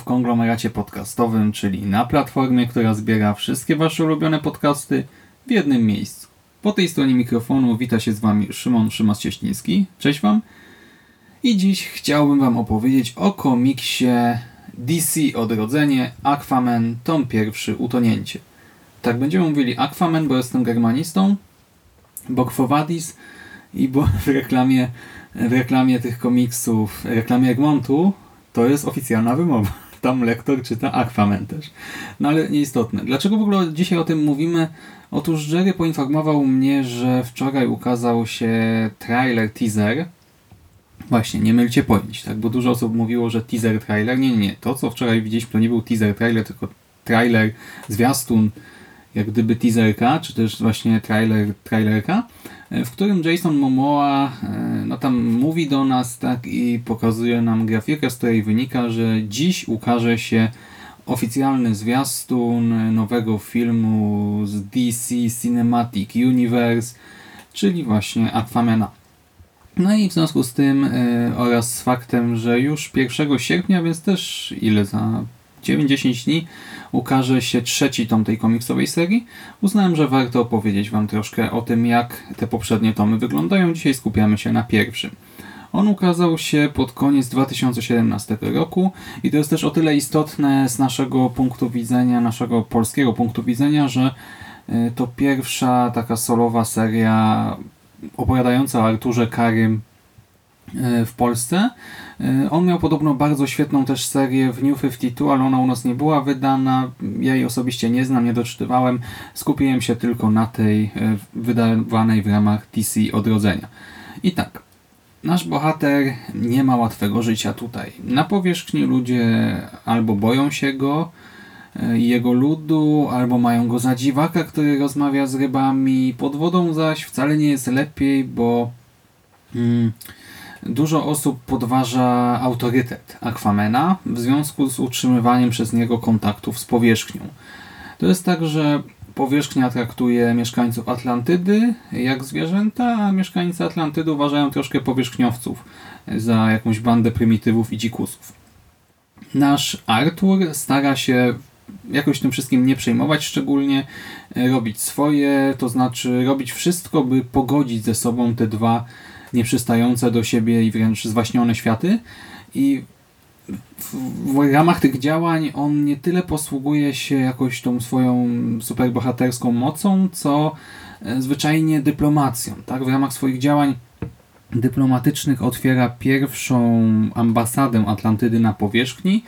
W konglomeracie podcastowym, czyli na platformie, która zbiera wszystkie Wasze ulubione podcasty w jednym miejscu. Po tej stronie mikrofonu wita się z Wami Szymon Szymas-Cieśliński. Cześć Wam. I dziś chciałbym Wam opowiedzieć o komiksie DC Odrodzenie Aquaman, tom pierwszy Utonięcie. Tak będziemy mówili Aquaman, bo jestem germanistą, bo Quo Vadis i bo w reklamie, w reklamie tych komiksów, reklamie Egmontu to jest oficjalna wymowa. Tam lektor czyta Aquaman też. No ale nieistotne. Dlaczego w ogóle dzisiaj o tym mówimy? Otóż Jerry poinformował mnie, że wczoraj ukazał się trailer, teaser. Właśnie, nie mylcie pojęć, tak? Bo dużo osób mówiło, że teaser, trailer. Nie, nie, nie. To, co wczoraj widzieliśmy, to nie był teaser, trailer, tylko trailer, zwiastun, jak gdyby teaserka, czy też właśnie trailer, trailerka, w którym Jason Momoa e, no tam mówi do nas tak i pokazuje nam grafikę, z której wynika, że dziś ukaże się oficjalny zwiastun nowego filmu z DC Cinematic Universe, czyli właśnie Aquamana. No i w związku z tym yy, oraz z faktem, że już 1 sierpnia, więc też ile za 9-10 dni ukaże się trzeci tom tej komiksowej serii, uznałem, że warto opowiedzieć Wam troszkę o tym, jak te poprzednie tomy wyglądają. Dzisiaj skupiamy się na pierwszym. On ukazał się pod koniec 2017 roku i to jest też o tyle istotne z naszego punktu widzenia, naszego polskiego punktu widzenia, że y, to pierwsza taka solowa seria opowiadająca o Arturze Karym w Polsce. Y, on miał podobno bardzo świetną też serię w New 52, ale ona u nas nie była wydana. Ja jej osobiście nie znam, nie doczytywałem. Skupiłem się tylko na tej wydawanej w ramach DC Odrodzenia. I tak, Nasz bohater nie ma łatwego życia tutaj. Na powierzchni ludzie albo boją się go jego ludu, albo mają go za dziwaka, który rozmawia z rybami. Pod wodą zaś wcale nie jest lepiej, bo hmm, dużo osób podważa autorytet Aquamena w związku z utrzymywaniem przez niego kontaktów z powierzchnią. To jest tak, że powierzchnia traktuje mieszkańców Atlantydy jak zwierzęta, a mieszkańcy Atlantydy uważają troszkę powierzchniowców za jakąś bandę prymitywów i dzikusów. Nasz Arthur stara się jakoś tym wszystkim nie przejmować szczególnie, robić swoje, to znaczy robić wszystko, by pogodzić ze sobą te dwa nieprzystające do siebie i wręcz zwaśnione światy i w ramach tych działań on nie tyle posługuje się jakoś tą swoją superbohaterską mocą, co e, zwyczajnie dyplomacją. Tak? W ramach swoich działań dyplomatycznych otwiera pierwszą ambasadę Atlantydy na powierzchni,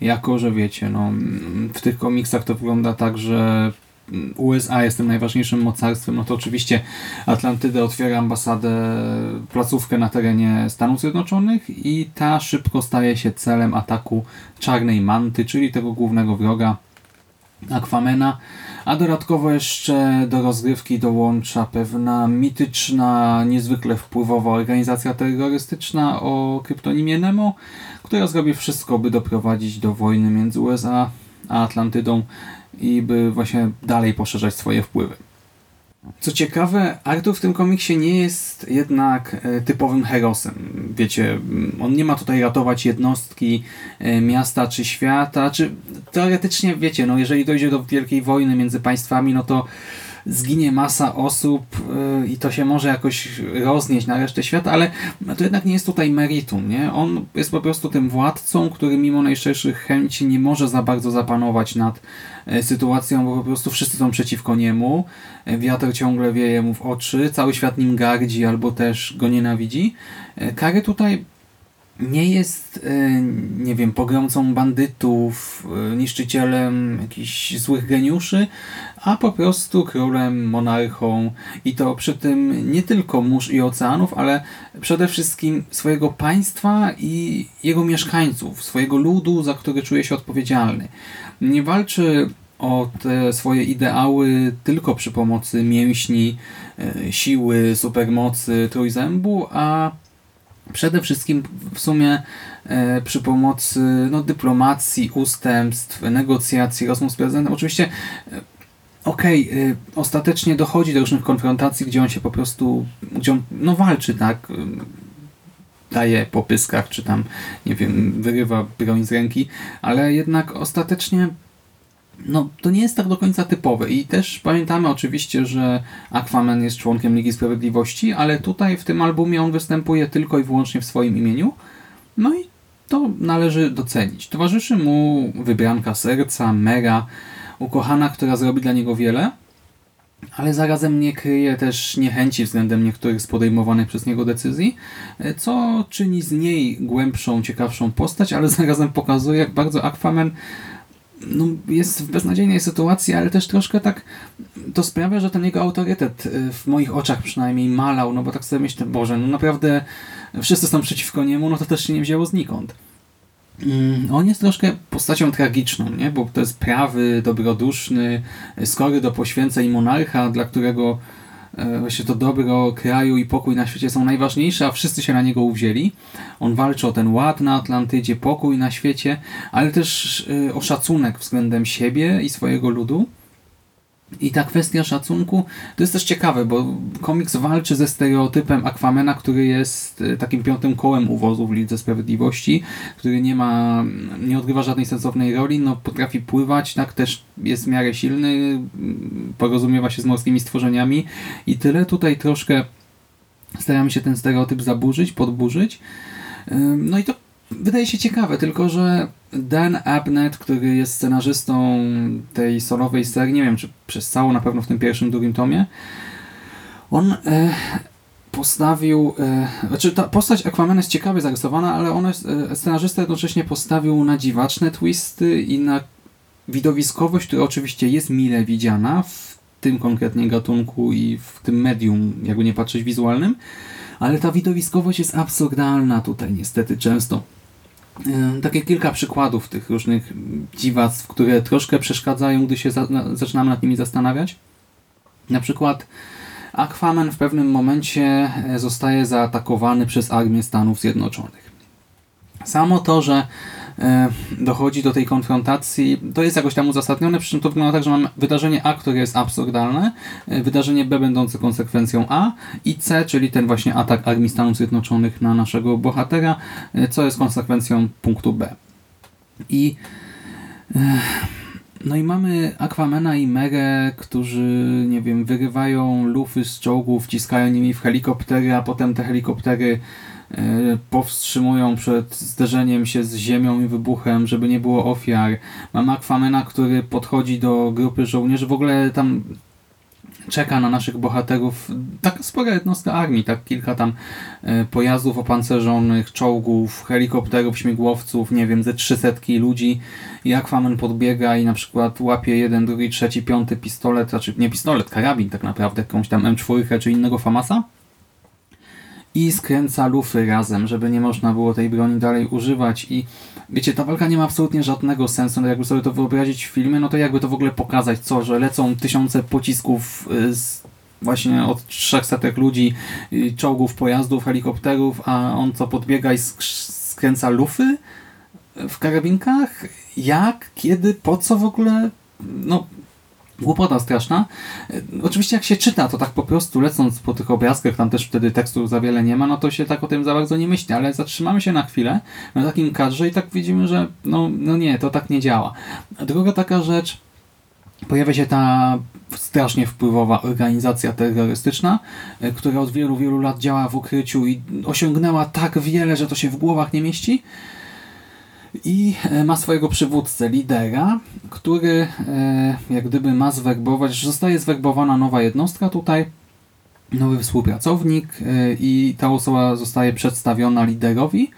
jako że wiecie, no, w tych komiksach to wygląda tak, że USA jest tym najważniejszym mocarstwem, no to oczywiście Atlantyda otwiera ambasadę, placówkę na terenie Stanów Zjednoczonych i ta szybko staje się celem ataku Czarnej Manty, czyli tego głównego wroga Aquamena, a dodatkowo jeszcze do rozgrywki dołącza pewna mityczna, niezwykle wpływowa organizacja terrorystyczna o kryptonimie Nemo, która zrobi wszystko, by doprowadzić do wojny między USA a Atlantydą i by właśnie dalej poszerzać swoje wpływy. Co ciekawe, Arthur w tym komiksie nie jest jednak e, typowym herosem. Wiecie, on nie ma tutaj ratować jednostki e, miasta czy świata, czy teoretycznie, wiecie, no jeżeli dojdzie do wielkiej wojny między państwami, no to zginie masa osób y, i to się może jakoś roznieść na resztę świata, ale to jednak nie jest tutaj meritum, nie? On jest po prostu tym władcą, który mimo najszczerszych chęci nie może za bardzo zapanować nad e, sytuacją, bo po prostu wszyscy są przeciwko niemu, e, wiatr ciągle wieje mu w oczy, cały świat nim gardzi albo też go nienawidzi. Kary tutaj nie jest, e, nie wiem, pogromcą bandytów, e, niszczycielem jakichś złych geniuszy, a po prostu królem, monarchą i to przy tym nie tylko mórz i oceanów, ale przede wszystkim swojego państwa i jego mieszkańców, swojego ludu, za który czuje się odpowiedzialny. Nie walczy o te swoje ideały tylko przy pomocy mięśni, e, siły, supermocy, trójzębu, a przede wszystkim w sumie e, przy pomocy no, dyplomacji, ustępstw, negocjacji, rozmów z prezydentem. Oczywiście e, okej, okay, ostatecznie dochodzi do różnych konfrontacji, gdzie on się po prostu, gdzie on no, walczy, tak, daje po pyskach, czy tam, nie wiem, wyrywa broń z ręki, ale jednak ostatecznie no, to nie jest tak do końca typowe i też pamiętamy oczywiście, że Aquaman jest członkiem Ligi Sprawiedliwości, ale tutaj w tym albumie on występuje tylko i wyłącznie w swoim imieniu. No i to należy docenić. Towarzyszy mu wybranka serca, Mera, ukochana, która zrobi dla niego wiele, ale zarazem nie kryje też niechęci względem niektórych z podejmowanych przez niego decyzji, co czyni z niej głębszą, ciekawszą postać, ale zarazem pokazuje, jak bardzo Aquaman no, jest w beznadziejnej sytuacji, ale też troszkę tak to sprawia, że ten jego autorytet y, w moich oczach przynajmniej malał, no bo tak sobie myślę, Boże, no naprawdę wszyscy są przeciwko niemu, no to też się nie wzięło znikąd. Mm, on jest troszkę postacią tragiczną, nie? bo to jest prawy, dobroduszny, skory do poświęceń monarcha, dla którego właśnie to dobro kraju i pokój na świecie są najważniejsze, a wszyscy się na niego uwzięli. On walczy o ten ład na Atlantydzie, pokój na świecie, ale też e, o szacunek względem siebie i swojego ludu. I ta kwestia szacunku to jest też ciekawe, bo komiks walczy ze stereotypem Aquamena, który jest e, takim piątym kołem uwozu w Lidze Sprawiedliwości, który nie ma, nie odgrywa żadnej sensownej roli, no potrafi pływać, tak też jest w miarę silny, porozumiewa się z morskimi stworzeniami i tyle. Tutaj troszkę staramy się ten stereotyp zaburzyć, podburzyć. No i to wydaje się ciekawe, tylko że Dan Abnett, który jest scenarzystą tej solowej serii, nie wiem czy przez całą, na pewno w tym pierwszym, drugim tomie, on e, postawił, e, znaczy ta postać Aquamana jest ciekawie zarysowana, ale on jest, e, scenarzysta jednocześnie postawił na dziwaczne twisty i na widowiskowość, która oczywiście jest mile widziana w tym konkretnie gatunku i w tym medium, jakby nie patrzeć wizualnym, ale ta widowiskowość jest absurdalna tutaj niestety często. Takie kilka przykładów tych różnych dziwactw, które troszkę przeszkadzają, gdy się za, nad nimi zastanawiać. Na przykład Aquaman w pewnym momencie e, zostaje zaatakowany przez armię Stanów Zjednoczonych. Samo to, że dochodzi do tej konfrontacji, to jest jakoś tam uzasadnione, przy czym to wygląda tak, że mamy wydarzenie A, które jest absurdalne, e, wydarzenie B będące konsekwencją A i C, czyli ten właśnie atak Armii Stanów Zjednoczonych na naszego bohatera, e, co jest konsekwencją punktu B. I no i mamy Aquamena i Merę, którzy, nie wiem, wyrywają lufy z czołgów, wciskają nimi w helikoptery, a potem te helikoptery E, powstrzymują przed zderzeniem się z ziemią i wybuchem, żeby nie było ofiar. Mamy Aquamena, który podchodzi do grupy żołnierzy, w ogóle tam czeka na naszych bohaterów. Taka spora jednostka armii, tak kilka tam e, pojazdów opancerzonych, czołgów, helikopterów, śmigłowców, nie wiem, ze trzy setki ludzi. I Aquaman podbiega i na przykład łapie jeden, drugi, trzeci, piąty pistolet, znaczy nie pistolet, karabin tak naprawdę, jakąś tam M4 czy innego Famasa i skręca lufy razem, żeby nie można było tej broni dalej używać i wiecie, ta walka nie ma absolutnie żadnego sensu, no jakby sobie to wyobrazić w filmie, no to jakby to w ogóle pokazać, co, że lecą tysiące pocisków y, z właśnie od trzech setek ludzi, y, czołgów, pojazdów, helikopterów, a on co podbiega i skręca lufy w karabinkach? Jak? Kiedy? Po co w ogóle? No, Głupota straszna. Oczywiście jak się czyta, to tak po prostu lecąc po tych obrazkach, tam też wtedy tekstu za wiele nie ma, no to się tak o tym za bardzo nie myśli, ale zatrzymamy się na chwilę na takim kadrze i tak widzimy, że no, no nie, to tak nie działa. Druga taka rzecz, pojawia się ta strasznie wpływowa organizacja terrorystyczna, która od wielu, wielu lat działa w ukryciu i osiągnęła tak wiele, że to się w głowach nie mieści i e, ma swojego przywódcę, lidera, który e, jak gdyby ma zwerbować, zostaje zwerbowana nowa jednostka tutaj, nowy współpracownik e, i ta osoba zostaje przedstawiona liderowi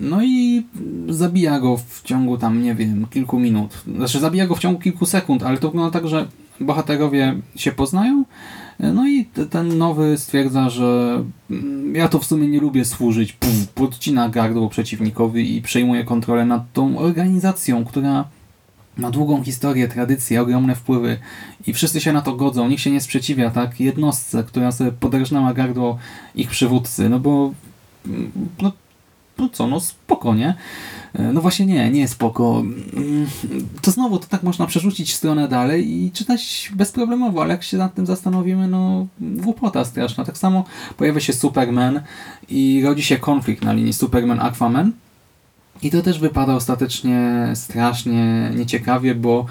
No i zabija go w ciągu tam, nie wiem, kilku minut. Znaczy zabija go w ciągu kilku sekund, ale to wygląda tak, że bohaterowie się poznają, no i ten nowy stwierdza, że mm, ja to w sumie nie lubię służyć, Puf, podcina gardło przeciwnikowi i przejmuje kontrolę nad tą organizacją, która ma długą historię, tradycje, ogromne wpływy i wszyscy się na to godzą, nikt się nie sprzeciwia, tak? Jednostce, która sobie poderżnęła gardło ich przywódcy, no bo mm, no, no co, no spoko, nie? E, No właśnie nie, nie spoko. Mm, To znowu, to tak można przerzucić stronę dalej i czytać bezproblemowo, ale jak się nad tym zastanowimy, no głupota straszna. Tak samo pojawia się Superman i rodzi się konflikt na linii Superman-Aquaman i to też wypada ostatecznie strasznie nieciekawie, bo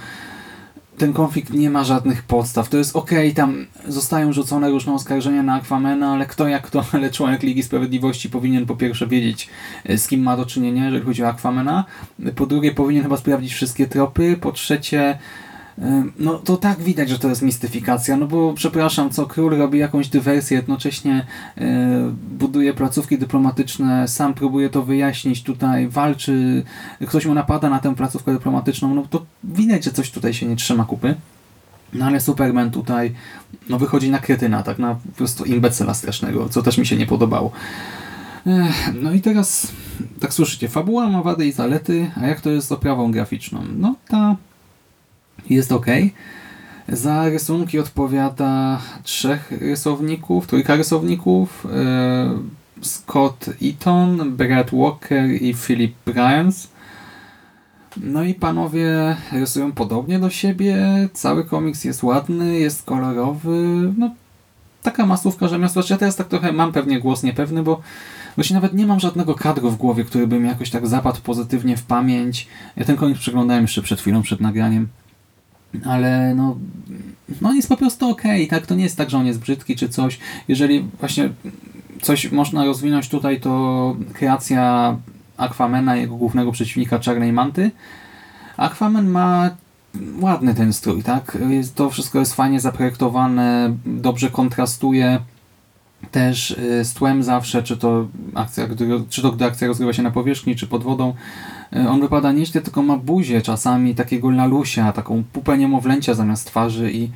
ten konflikt nie ma żadnych podstaw. To jest okej, tam zostają rzucone różne oskarżenia na Aquamena, ale kto jak to, ale członek Ligi Sprawiedliwości powinien po pierwsze wiedzieć, e, z kim ma do czynienia, jeżeli chodzi o Aquamena. Po drugie, powinien chyba sprawdzić wszystkie tropy. Po trzecie, no to tak widać, że to jest mistyfikacja, no bo przepraszam, co król robi jakąś dywersję, jednocześnie e, buduje placówki dyplomatyczne, sam próbuje to wyjaśnić tutaj, walczy, ktoś mu napada na tę placówkę dyplomatyczną, no to widać, że coś tutaj się nie trzyma kupy. No ale Superman tutaj no wychodzi na kretyna, tak na po prostu imbecyla strasznego, co też mi się nie podobało. Ech, no i teraz, tak słyszycie, fabuła ma wady i zalety, a jak to jest z oprawą graficzną? No ta jest ok. Za rysunki odpowiada trzech rysowników, trójka rysowników, e, Scott Eaton, Brad Walker i Philip Bryans. No i panowie rysują podobnie do siebie, cały komiks jest ładny, jest kolorowy, no taka masówka rzemiosła. Ja teraz tak trochę mam pewnie głos niepewny, bo właśnie nawet nie mam żadnego kadru w głowie, który by mi jakoś tak zapadł pozytywnie w pamięć. Ja ten komiks przeglądałem jeszcze przed chwilą, przed nagraniem. Ale no, no jest po prostu okej, tak? To nie jest tak, że on jest brzydki czy coś. Jeżeli właśnie coś można rozwinąć tutaj, to kreacja Aquamena, jego głównego przeciwnika Czarnej Manty. Aquaman ma ładny ten strój, tak? Jest, to wszystko jest fajnie zaprojektowane, dobrze kontrastuje też y, z tłem zawsze, czy to akcja, czy to gdy akcja rozgrywa się na powierzchni, czy pod wodą. Y, On wypada nieźle, tylko ma buzię czasami takiego lalusia, taką pupę niemowlęcia zamiast twarzy i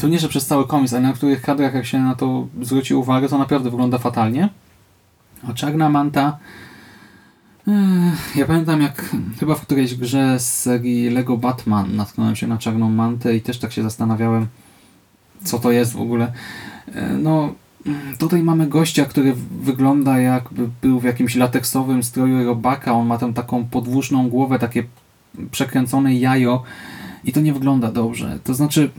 to nie, że przez cały komiks, ale na których kadrach jak się na to zwróci uwagę, to naprawdę wygląda fatalnie. A Czarna Manta Ech, Ja pamiętam jak chyba w którejś grze z serii Lego Batman natknąłem się na czarną mantę i też tak się zastanawiałem, co to jest w ogóle. No, tutaj mamy gościa, który wygląda jakby był w jakimś lateksowym stroju robaka. On ma tam taką podwóżną głowę, takie przekręcone jajo i to nie wygląda dobrze. To znaczy,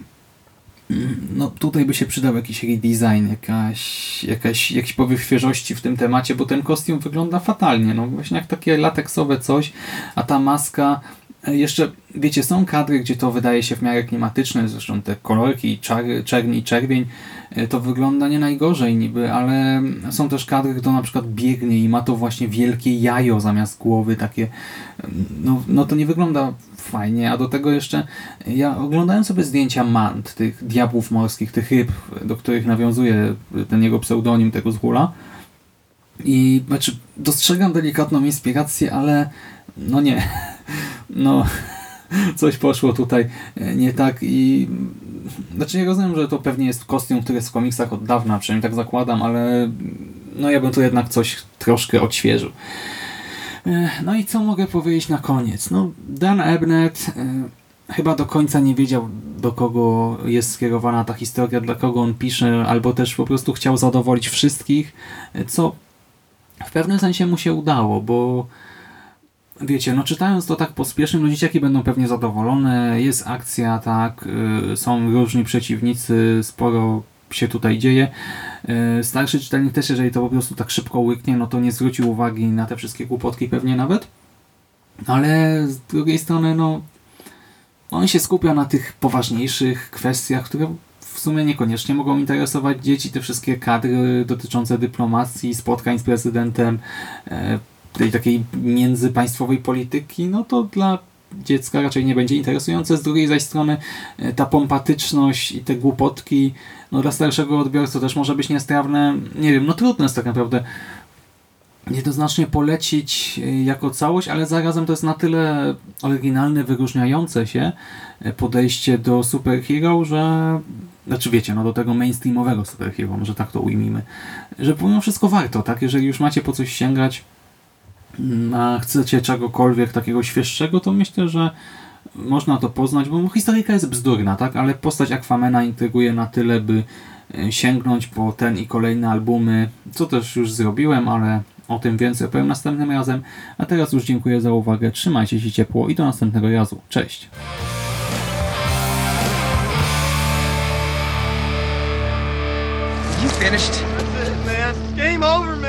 no tutaj by się przydał jakiś redesign, jakaś, jakaś, jakiś powiew świeżości w tym temacie, bo ten kostium wygląda fatalnie, no właśnie jak takie lateksowe coś, a ta maska jeszcze, wiecie, są kadry, gdzie to wydaje się w miarę klimatyczne, zresztą te kolorki, czar, czerni czerwień, e, to wygląda nie najgorzej niby, ale są też kadry, gdzie to na przykład biegnie i ma to właśnie wielkie jajo zamiast głowy, takie, no, no to nie wygląda fajnie, a do tego jeszcze ja oglądałem sobie zdjęcia mant, tych diabłów morskich, tych ryb, do których nawiązuje ten jego pseudonim, tego Zhula. I znaczy dostrzegam delikatną inspirację, ale no nie, no coś poszło tutaj nie tak i znaczy ja rozumiem, że to pewnie jest kostium, który jest w komiksach od dawna, przynajmniej tak zakładam, ale no ja bym tu jednak coś troszkę odświeżył. No i co mogę powiedzieć na koniec? No, Dan Abnett e, chyba do końca nie wiedział, do kogo jest skierowana ta historia, dla kogo on pisze, albo też po prostu chciał zadowolić wszystkich, e, co w pewnym sensie mu się udało, bo wiecie, no czytając to tak pospiesznie, no dzieciaki będą pewnie zadowolone, jest akcja, tak, y, są różni przeciwnicy, sporo się tutaj dzieje. Y, Starszy czytelnik też, jeżeli to po prostu tak szybko łyknie, no to nie zwróci uwagi na te wszystkie głupotki pewnie nawet. Ale z drugiej strony, no on się skupia na tych poważniejszych kwestiach, które w sumie niekoniecznie mogą interesować dzieci, te wszystkie kadry dotyczące dyplomacji, spotkań z prezydentem, e, tej takiej międzypaństwowej polityki, no to dla dziecka raczej nie będzie interesujące. Z drugiej zaś strony e, ta pompatyczność i te głupotki, no dla starszego odbiorcy też może być niestrawne. Nie wiem, no trudno jest tak naprawdę jednoznacznie polecić y, jako całość, ale zarazem to jest na tyle oryginalne, wyróżniające się y, podejście do superhero, że znaczy wiecie, no do tego mainstreamowego superhero, może tak to ujmijmy, że pomimo wszystko warto, tak? Jeżeli już macie po coś sięgać, a chcecie czegokolwiek takiego świeższego, to myślę, że można to poznać, bo historyjka jest bzdurna, tak? Ale postać Aquamena intryguje na tyle, by e, sięgnąć po ten i kolejne albumy, co też już zrobiłem, ale o tym więcej opowiem następnym razem. A teraz już dziękuję za uwagę, trzymajcie się ciepło i do następnego razu. Cześć! You finished? That's it, man. Game over, man.